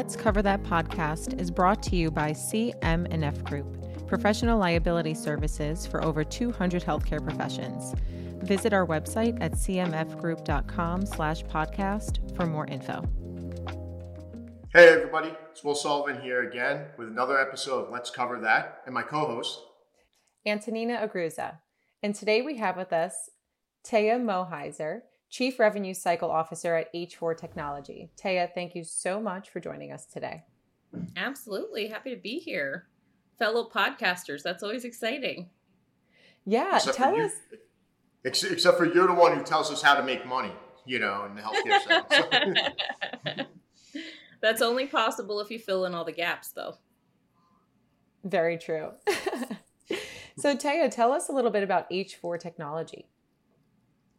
Let's Cover That podcast is brought to you by CM&F Group, professional liability services for over 200 healthcare professions. Visit our website at cmfgroup.com slash podcast for more info. Hey everybody, it's Will Sullivan here again with another episode of Let's Cover That and my co-host Antonina Agruza. And today we have with us Taya Moheiser, Chief Revenue Cycle Officer at H4 Technology. Taya, thank you so much for joining us today. Absolutely. Happy to be here. Fellow podcasters, that's always exciting. Yeah, except tell us. You, except for you're the one who tells us how to make money, you know, in the healthcare sector. that's only possible if you fill in all the gaps, though. Very true. so, Taya, tell us a little bit about H4 Technology.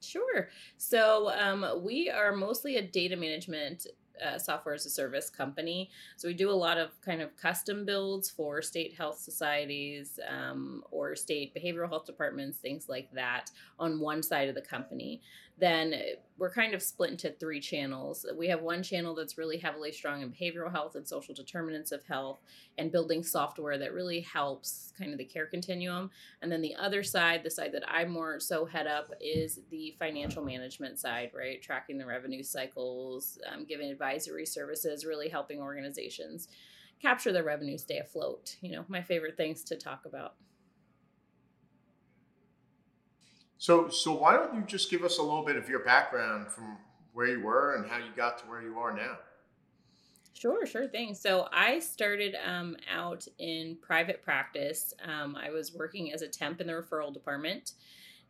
Sure. So um, we are mostly a data management uh, software as a service company. So we do a lot of kind of custom builds for state health societies um, or state behavioral health departments, things like that, on one side of the company then we're kind of split into three channels. We have one channel that's really heavily strong in behavioral health and social determinants of health and building software that really helps kind of the care continuum. And then the other side, the side that I more so head up, is the financial management side, right? Tracking the revenue cycles, um, giving advisory services, really helping organizations capture the revenue, stay afloat. You know, my favorite things to talk about. So, so why don't you just give us a little bit of your background from where you were and how you got to where you are now? Sure, sure thing. So I started um, out in private practice. Um, I was working as a temp in the referral department.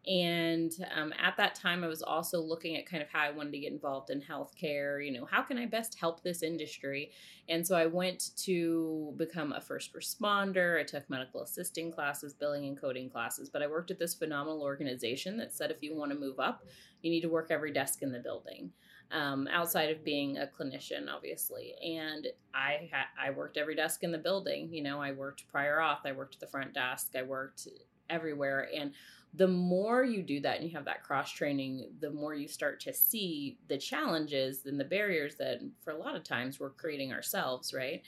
And um, at that time, I was also looking at kind of how I wanted to get involved in healthcare. You know, how can I best help this industry? And so I went to become a first responder. I took medical assisting classes, billing and coding classes. But I worked at this phenomenal organization that said if you want to move up, you need to work every desk in the building. Um, outside of being a clinician, obviously. And I I worked every desk in the building. You know, I worked prior auth, I worked the front desk, I worked everywhere, and the more you do that and you have that cross training, the more you start to see the challenges and the barriers that, for a lot of times, we're creating ourselves, right?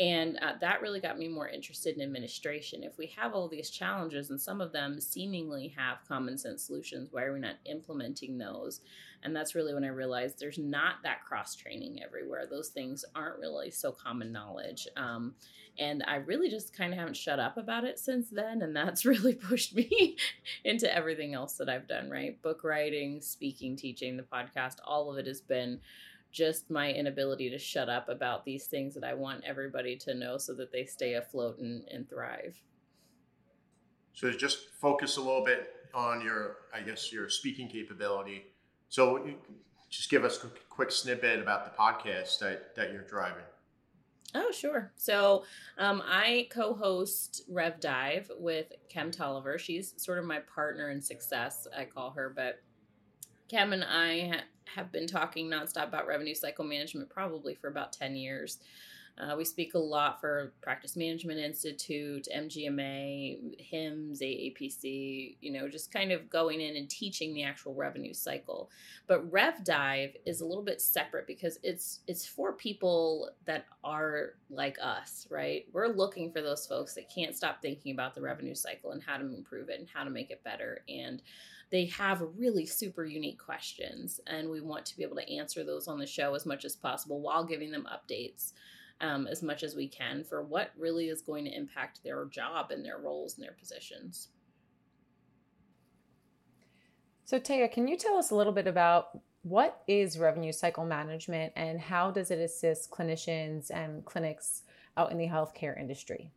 And uh, that really got me more interested in administration. If we have all these challenges and some of them seemingly have common sense solutions, why are we not implementing those? And that's really when I realized there's not that cross training everywhere. Those things aren't really so common knowledge. Um, and I really just kind of haven't shut up about it since then. And that's really pushed me into everything else that I've done, right? Book writing, speaking, teaching, the podcast, all of it has been just my inability to shut up about these things that I want everybody to know so that they stay afloat and, and thrive. So just focus a little bit on your, I guess, your speaking capability. So just give us a quick snippet about the podcast that, that you're driving. Oh, sure. So um, I co host Rev Dive with Kem Tolliver. She's sort of my partner in success, I call her, but Kem and I have been talking nonstop about revenue cycle management probably for about 10 years. Uh, we speak a lot for Practice Management Institute, MGMA, HIMSS, AAPC, you know, just kind of going in and teaching the actual revenue cycle. But Rev Dive is a little bit separate because it's it's for people that are like us, right? We're looking for those folks that can't stop thinking about the revenue cycle and how to improve it and how to make it better. And they have really super unique questions, and we want to be able to answer those on the show as much as possible while giving them updates um, as much as we can for what really is going to impact their job and their roles and their positions. So, Taya, can you tell us a little bit about what is revenue cycle management and how does it assist clinicians and clinics out in the healthcare industry?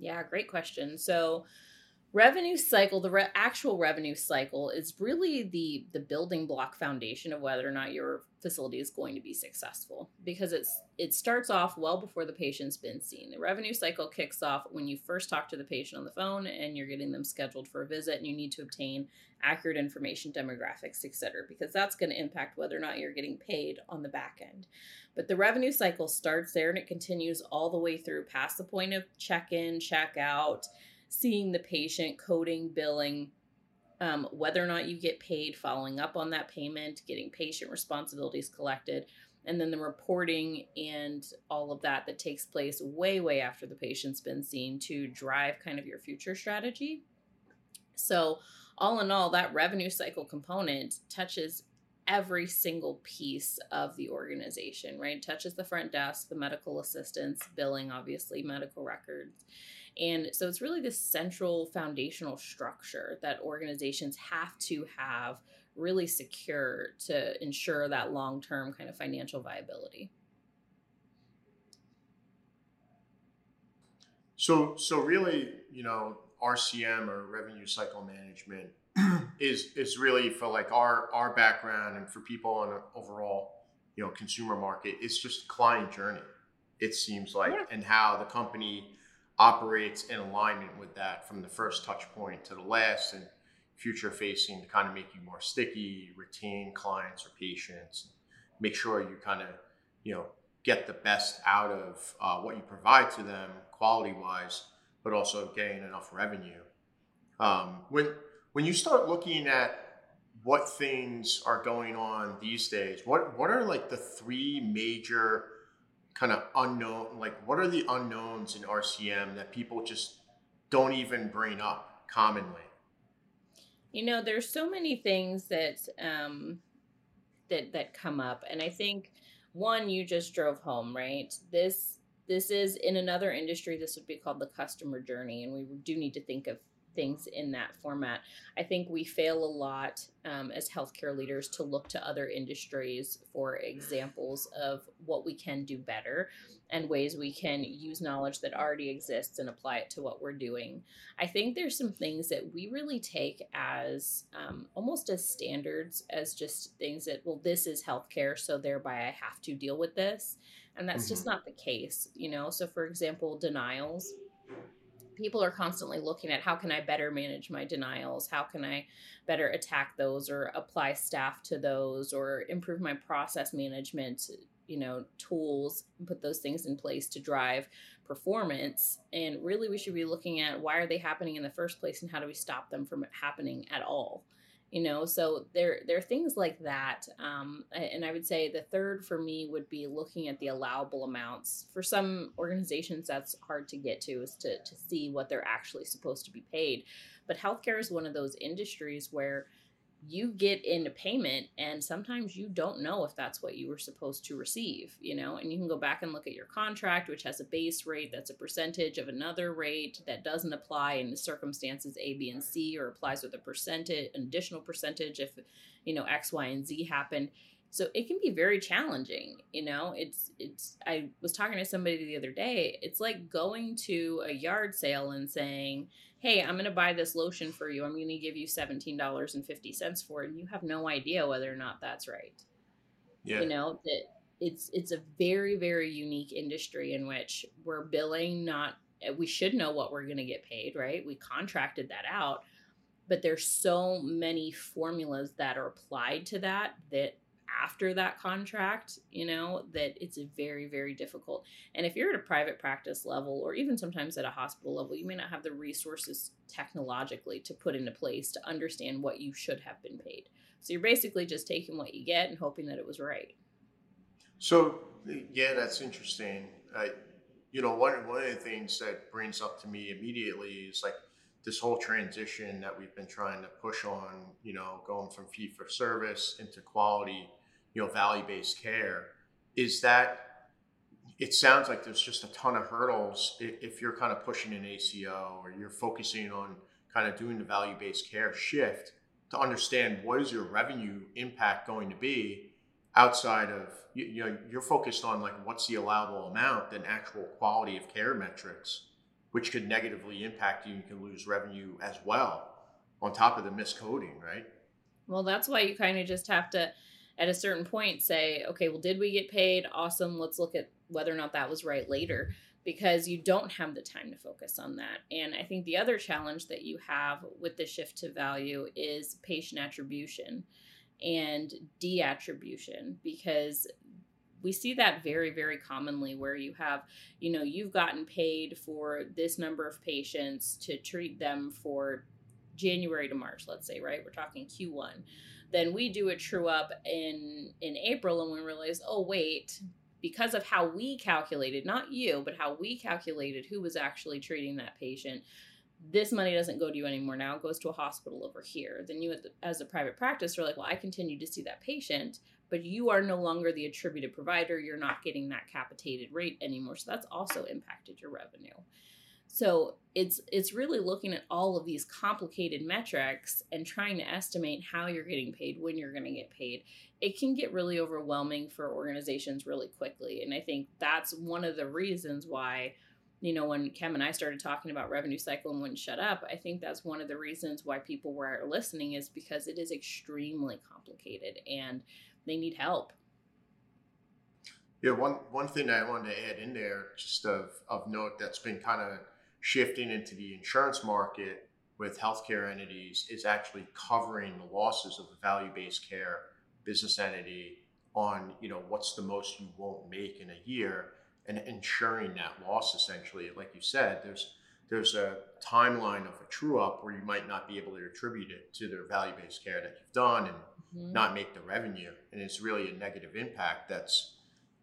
Yeah, great question. So, revenue cycle the re- actual revenue cycle is really the the building block foundation of whether or not your facility is going to be successful because it's it starts off well before the patient's been seen. The revenue cycle kicks off when you first talk to the patient on the phone and you're getting them scheduled for a visit and you need to obtain accurate information demographics etc because that's going to impact whether or not you're getting paid on the back end. But the revenue cycle starts there and it continues all the way through past the point of check in check out seeing the patient, coding, billing, um, whether or not you get paid, following up on that payment, getting patient responsibilities collected. and then the reporting and all of that that takes place way way after the patient's been seen to drive kind of your future strategy so all in all that revenue cycle component touches every single piece of the organization right touches the front desk the medical assistants billing obviously medical records and so it's really this central foundational structure that organizations have to have really secure to ensure that long term kind of financial viability. So, so really, you know, RCM or revenue cycle management is is really for like our our background and for people in an overall, you know, consumer market. It's just client journey. It seems like, yeah. and how the company operates in alignment with that from the first touch point to the last, and future facing to kind of make you more sticky, retain clients or patients, make sure you kind of, you know, get the best out of uh, what you provide to them quality wise, but also gain enough revenue. Um, when when you start looking at what things are going on these days, what what are like the three major kind of unknown like what are the unknowns in RCM that people just don't even bring up commonly? You know, there's so many things that um, that that come up, and I think one you just drove home, right? This this is in another industry. This would be called the customer journey, and we do need to think of things in that format. I think we fail a lot um, as healthcare leaders to look to other industries for examples of what we can do better and ways we can use knowledge that already exists and apply it to what we're doing. I think there's some things that we really take as um, almost as standards, as just things that, well, this is healthcare, so thereby I have to deal with this. And that's mm-hmm. just not the case, you know? So, for example, denials people are constantly looking at how can I better manage my denials? How can I better attack those or apply staff to those or improve my process management, you know, tools put those things in place to drive performance. And really we should be looking at why are they happening in the first place and how do we stop them from happening at all? You know so there there are things like that um, and i would say the third for me would be looking at the allowable amounts. For some organizations that's hard to get to is to, to see what they're actually supposed to be paid. But healthcare is one of those industries where you get into payment and sometimes you don't know if that's what you were supposed to receive you know? And you can go back and look at your contract which has a base rate that's a percentage of another rate that doesn't apply in the circumstances a b and c or applies with a percentage an additional percentage if you know x y and z happened. So it can be very challenging you know? It's it's i was talking to somebody the other day it's like going to a yard sale and saying hey, I'm going to buy this lotion for you. I'm going to give you $17.50 for it. And you have no idea whether or not that's right. Yeah. You know, that it's it's a very very unique industry in which we're billing not we should know what we're going to get paid, right? We contracted that out. But there's so many formulas that are applied to that that after that contract, you know, that it's very, very difficult. And if you're at a private practice level or even sometimes at a hospital level, you may not have the resources technologically to put into place to understand what you should have been paid. So you're basically just taking what you get and hoping that it was right. So, yeah, that's interesting. Uh, you know, one, one of the things that brings up to me immediately is like, this whole transition that we've been trying to push on, you know, going from fee for service into quality you know value based care is that it sounds like there's just a ton of hurdles if you're kind of pushing an ACO or you're focusing on kind of doing the value based care shift to understand what is your revenue impact going to be outside of you, you know you're focused on like what's the allowable amount than actual quality of care metrics which could negatively impact you and can lose revenue as well on top of the miscoding right? Well that's why you kind of just have to at a certain point say, okay, well, did we get paid? Awesome. Let's look at whether or not that was right later because you don't have the time to focus on that. And I think the other challenge that you have with the shift to value is patient attribution and deattribution because we see that very very commonly where you have you know you've gotten paid for this number of patients to treat them for January to March, let's say, right? We're talking Q1. Then we do a true up in in April and we realize, oh wait, because of how we calculated, not you, but how we calculated who was actually treating that patient, this money doesn't go to you anymore now. It goes to a hospital over here. Then you as a private practice are like well i continue to see that patient but you are no longer the attributed provider. You're not getting that capitated rate anymore. So that's also impacted your revenue so it's it's really looking at all of these complicated metrics and trying to estimate how you're getting paid when you're going to get paid it can get really overwhelming for organizations really quickly and i think that's one of the reasons why you know, when Kem and I started talking about revenue cycle and wouldn't shut up, I think that's one of the reasons why people were listening is because it is extremely complicated and they need help. Yeah, one one thing I wanted to add in there, just of of note, that's been kind of shifting into the insurance market with healthcare entities is actually covering the losses of the value-based care business entity on you know what's the most you won't make in a year and ensuring that loss essentially. Like you said there's there's a timeline of a true up where you might not be able to attribute it to their value-based care that you've done and mm-hmm. not make the revenue. And it's really a negative impact that's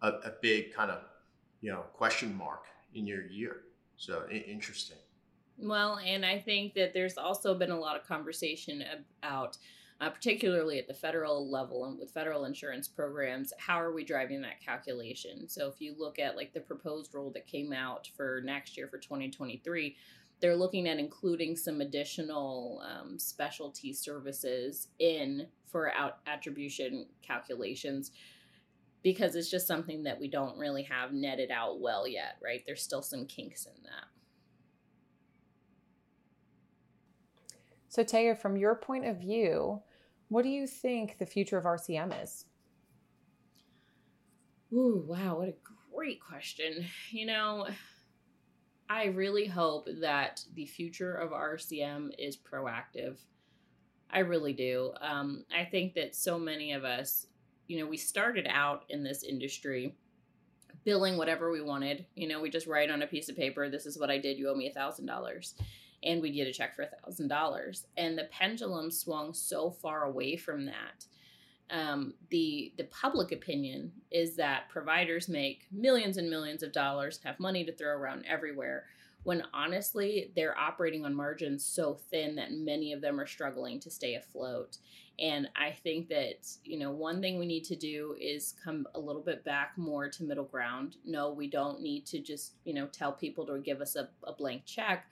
a, a big kind of you know question mark in your year so interesting well and i think that there's also been a lot of conversation about uh, particularly at the federal level and with federal insurance programs, how are we driving that calculation? So if you look at like the proposed rule that came out for next year for 2023, they're looking at including some additional um, specialty services in for out attribution calculations because it's just something that we don't really have netted out well yet, right? There's still some kinks in that. So, Taya, from your point of view, what do you think the future of RCM is? Ooh, wow, what a great question. You know, I really hope that the future of RCM is proactive. I really do. Um, I think that so many of us, you know, we started out in this industry billing whatever we wanted. You know, we just write on a piece of paper, this is what I did, you owe me a thousand dollars and we get a check for a thousand dollars. And the pendulum swung so far away from that. Um, the the public opinion is that providers make millions and millions of dollars and have money to throw around everywhere when honestly they're operating on margins so thin that many of them are struggling to stay afloat. And i think that you know one thing we need to do is come a little bit back more to middle ground. No we don't need to just you know tell people to give us a, a blank check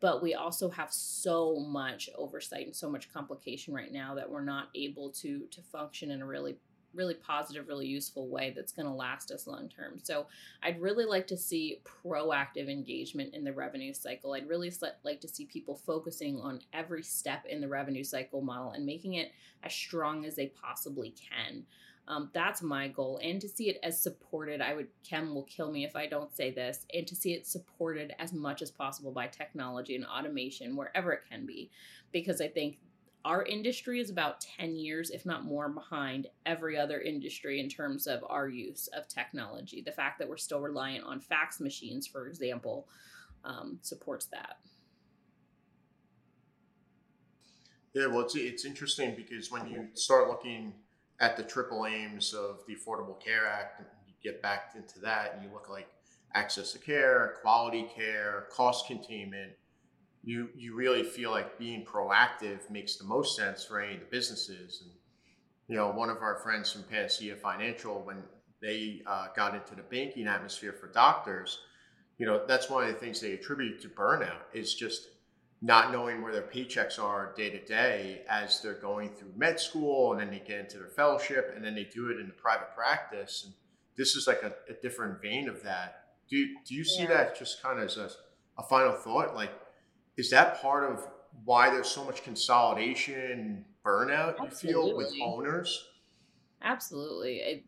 but we also have so much oversight and so much complication right now that we're not able to to function in a really really positive really useful way that's going to last us long term so i'd really like to see proactive engagement in the revenue cycle i'd really like to see people focusing on every step in the revenue cycle model and making it as strong as they possibly can um, that's my goal. And to see it as supported, I would, Kem will kill me if I don't say this, and to see it supported as much as possible by technology and automation wherever it can be. Because I think our industry is about 10 years, if not more, behind every other industry in terms of our use of technology. The fact that we're still reliant on fax machines, for example, um, supports that. Yeah, well, it's, it's interesting because when you start looking at the triple aims of the Affordable Care Act, and you get back into that, and you look like access to care, quality care, cost containment. You you really feel like being proactive makes the most sense for any of the businesses. And you know, one of our friends from Panacea Financial, when they uh, got into the banking atmosphere for doctors, you know, that's one of the things they attribute to burnout is just not knowing where their paychecks are day to day as they're going through med school and then they get into their fellowship and then they do it in the private practice. And this is like a, a different vein of that. Do you, do you see yeah. that just kind of as a, a final thought? Like, is that part of why there's so much consolidation, burnout Absolutely. you feel with owners? Absolutely. It,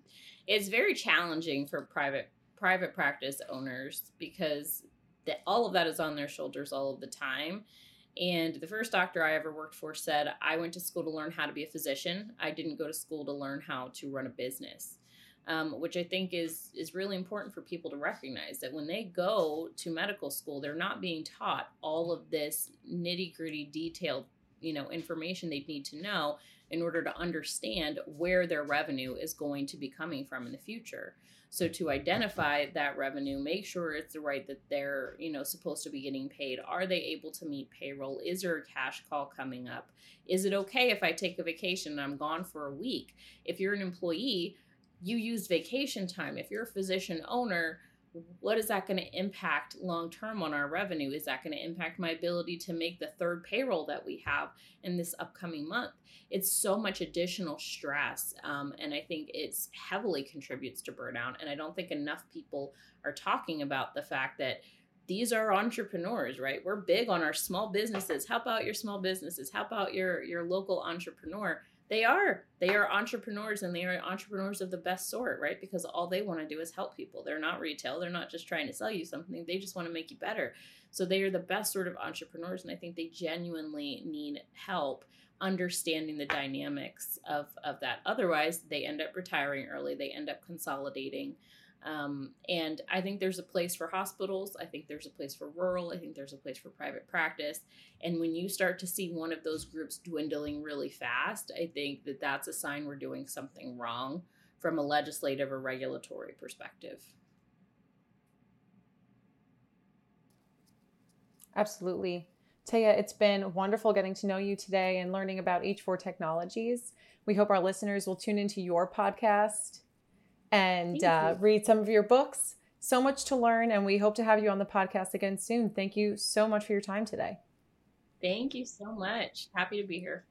it's very challenging for private private practice owners because that all of that is on their shoulders all of the time. And the first doctor I ever worked for said, I went to school to learn how to be a physician. I didn't go to school to learn how to run a business. Um, which I think is is really important for people to recognize that when they go to medical school, they're not being taught all of this nitty gritty, detailed you know information they need to know in order to understand where their revenue is going to be coming from in the future. So to identify that revenue, make sure it's the right that they're, you know, supposed to be getting paid. Are they able to meet payroll? Is there a cash call coming up? Is it okay if I take a vacation and I'm gone for a week? If you're an employee, you use vacation time. If you're a physician owner, what is that going to impact long term on our revenue? Is that going to impact my ability to make the third payroll that we have in this upcoming month? It's so much additional stress. Um, and I think it's heavily contributes to burnout. And I don't think enough people are talking about the fact that these are entrepreneurs, right? We're big on our small businesses. Help out your small businesses. Help out your, your local entrepreneur they are they are entrepreneurs and they are entrepreneurs of the best sort right? Because all they want to do is help people. They're not retail they're not just trying to sell you something they just want to make you better. So they are the best sort of entrepreneurs and i think they genuinely need help understanding the dynamics of of that. Otherwise they end up retiring early they end up consolidating um, and I think there's a place for hospitals. I think there's a place for rural. I think there's a place for private practice. And when you start to see one of those groups dwindling really fast, I think that that's a sign we're doing something wrong from a legislative or regulatory perspective. Absolutely. Taya, it's been wonderful getting to know you today and learning about H4 technologies. We hope our listeners will tune into your podcast and uh, read some of your books. So much to learn, and we hope to have you on the podcast again soon. Thank you so much for your time today. Thank you so much. Happy to be here.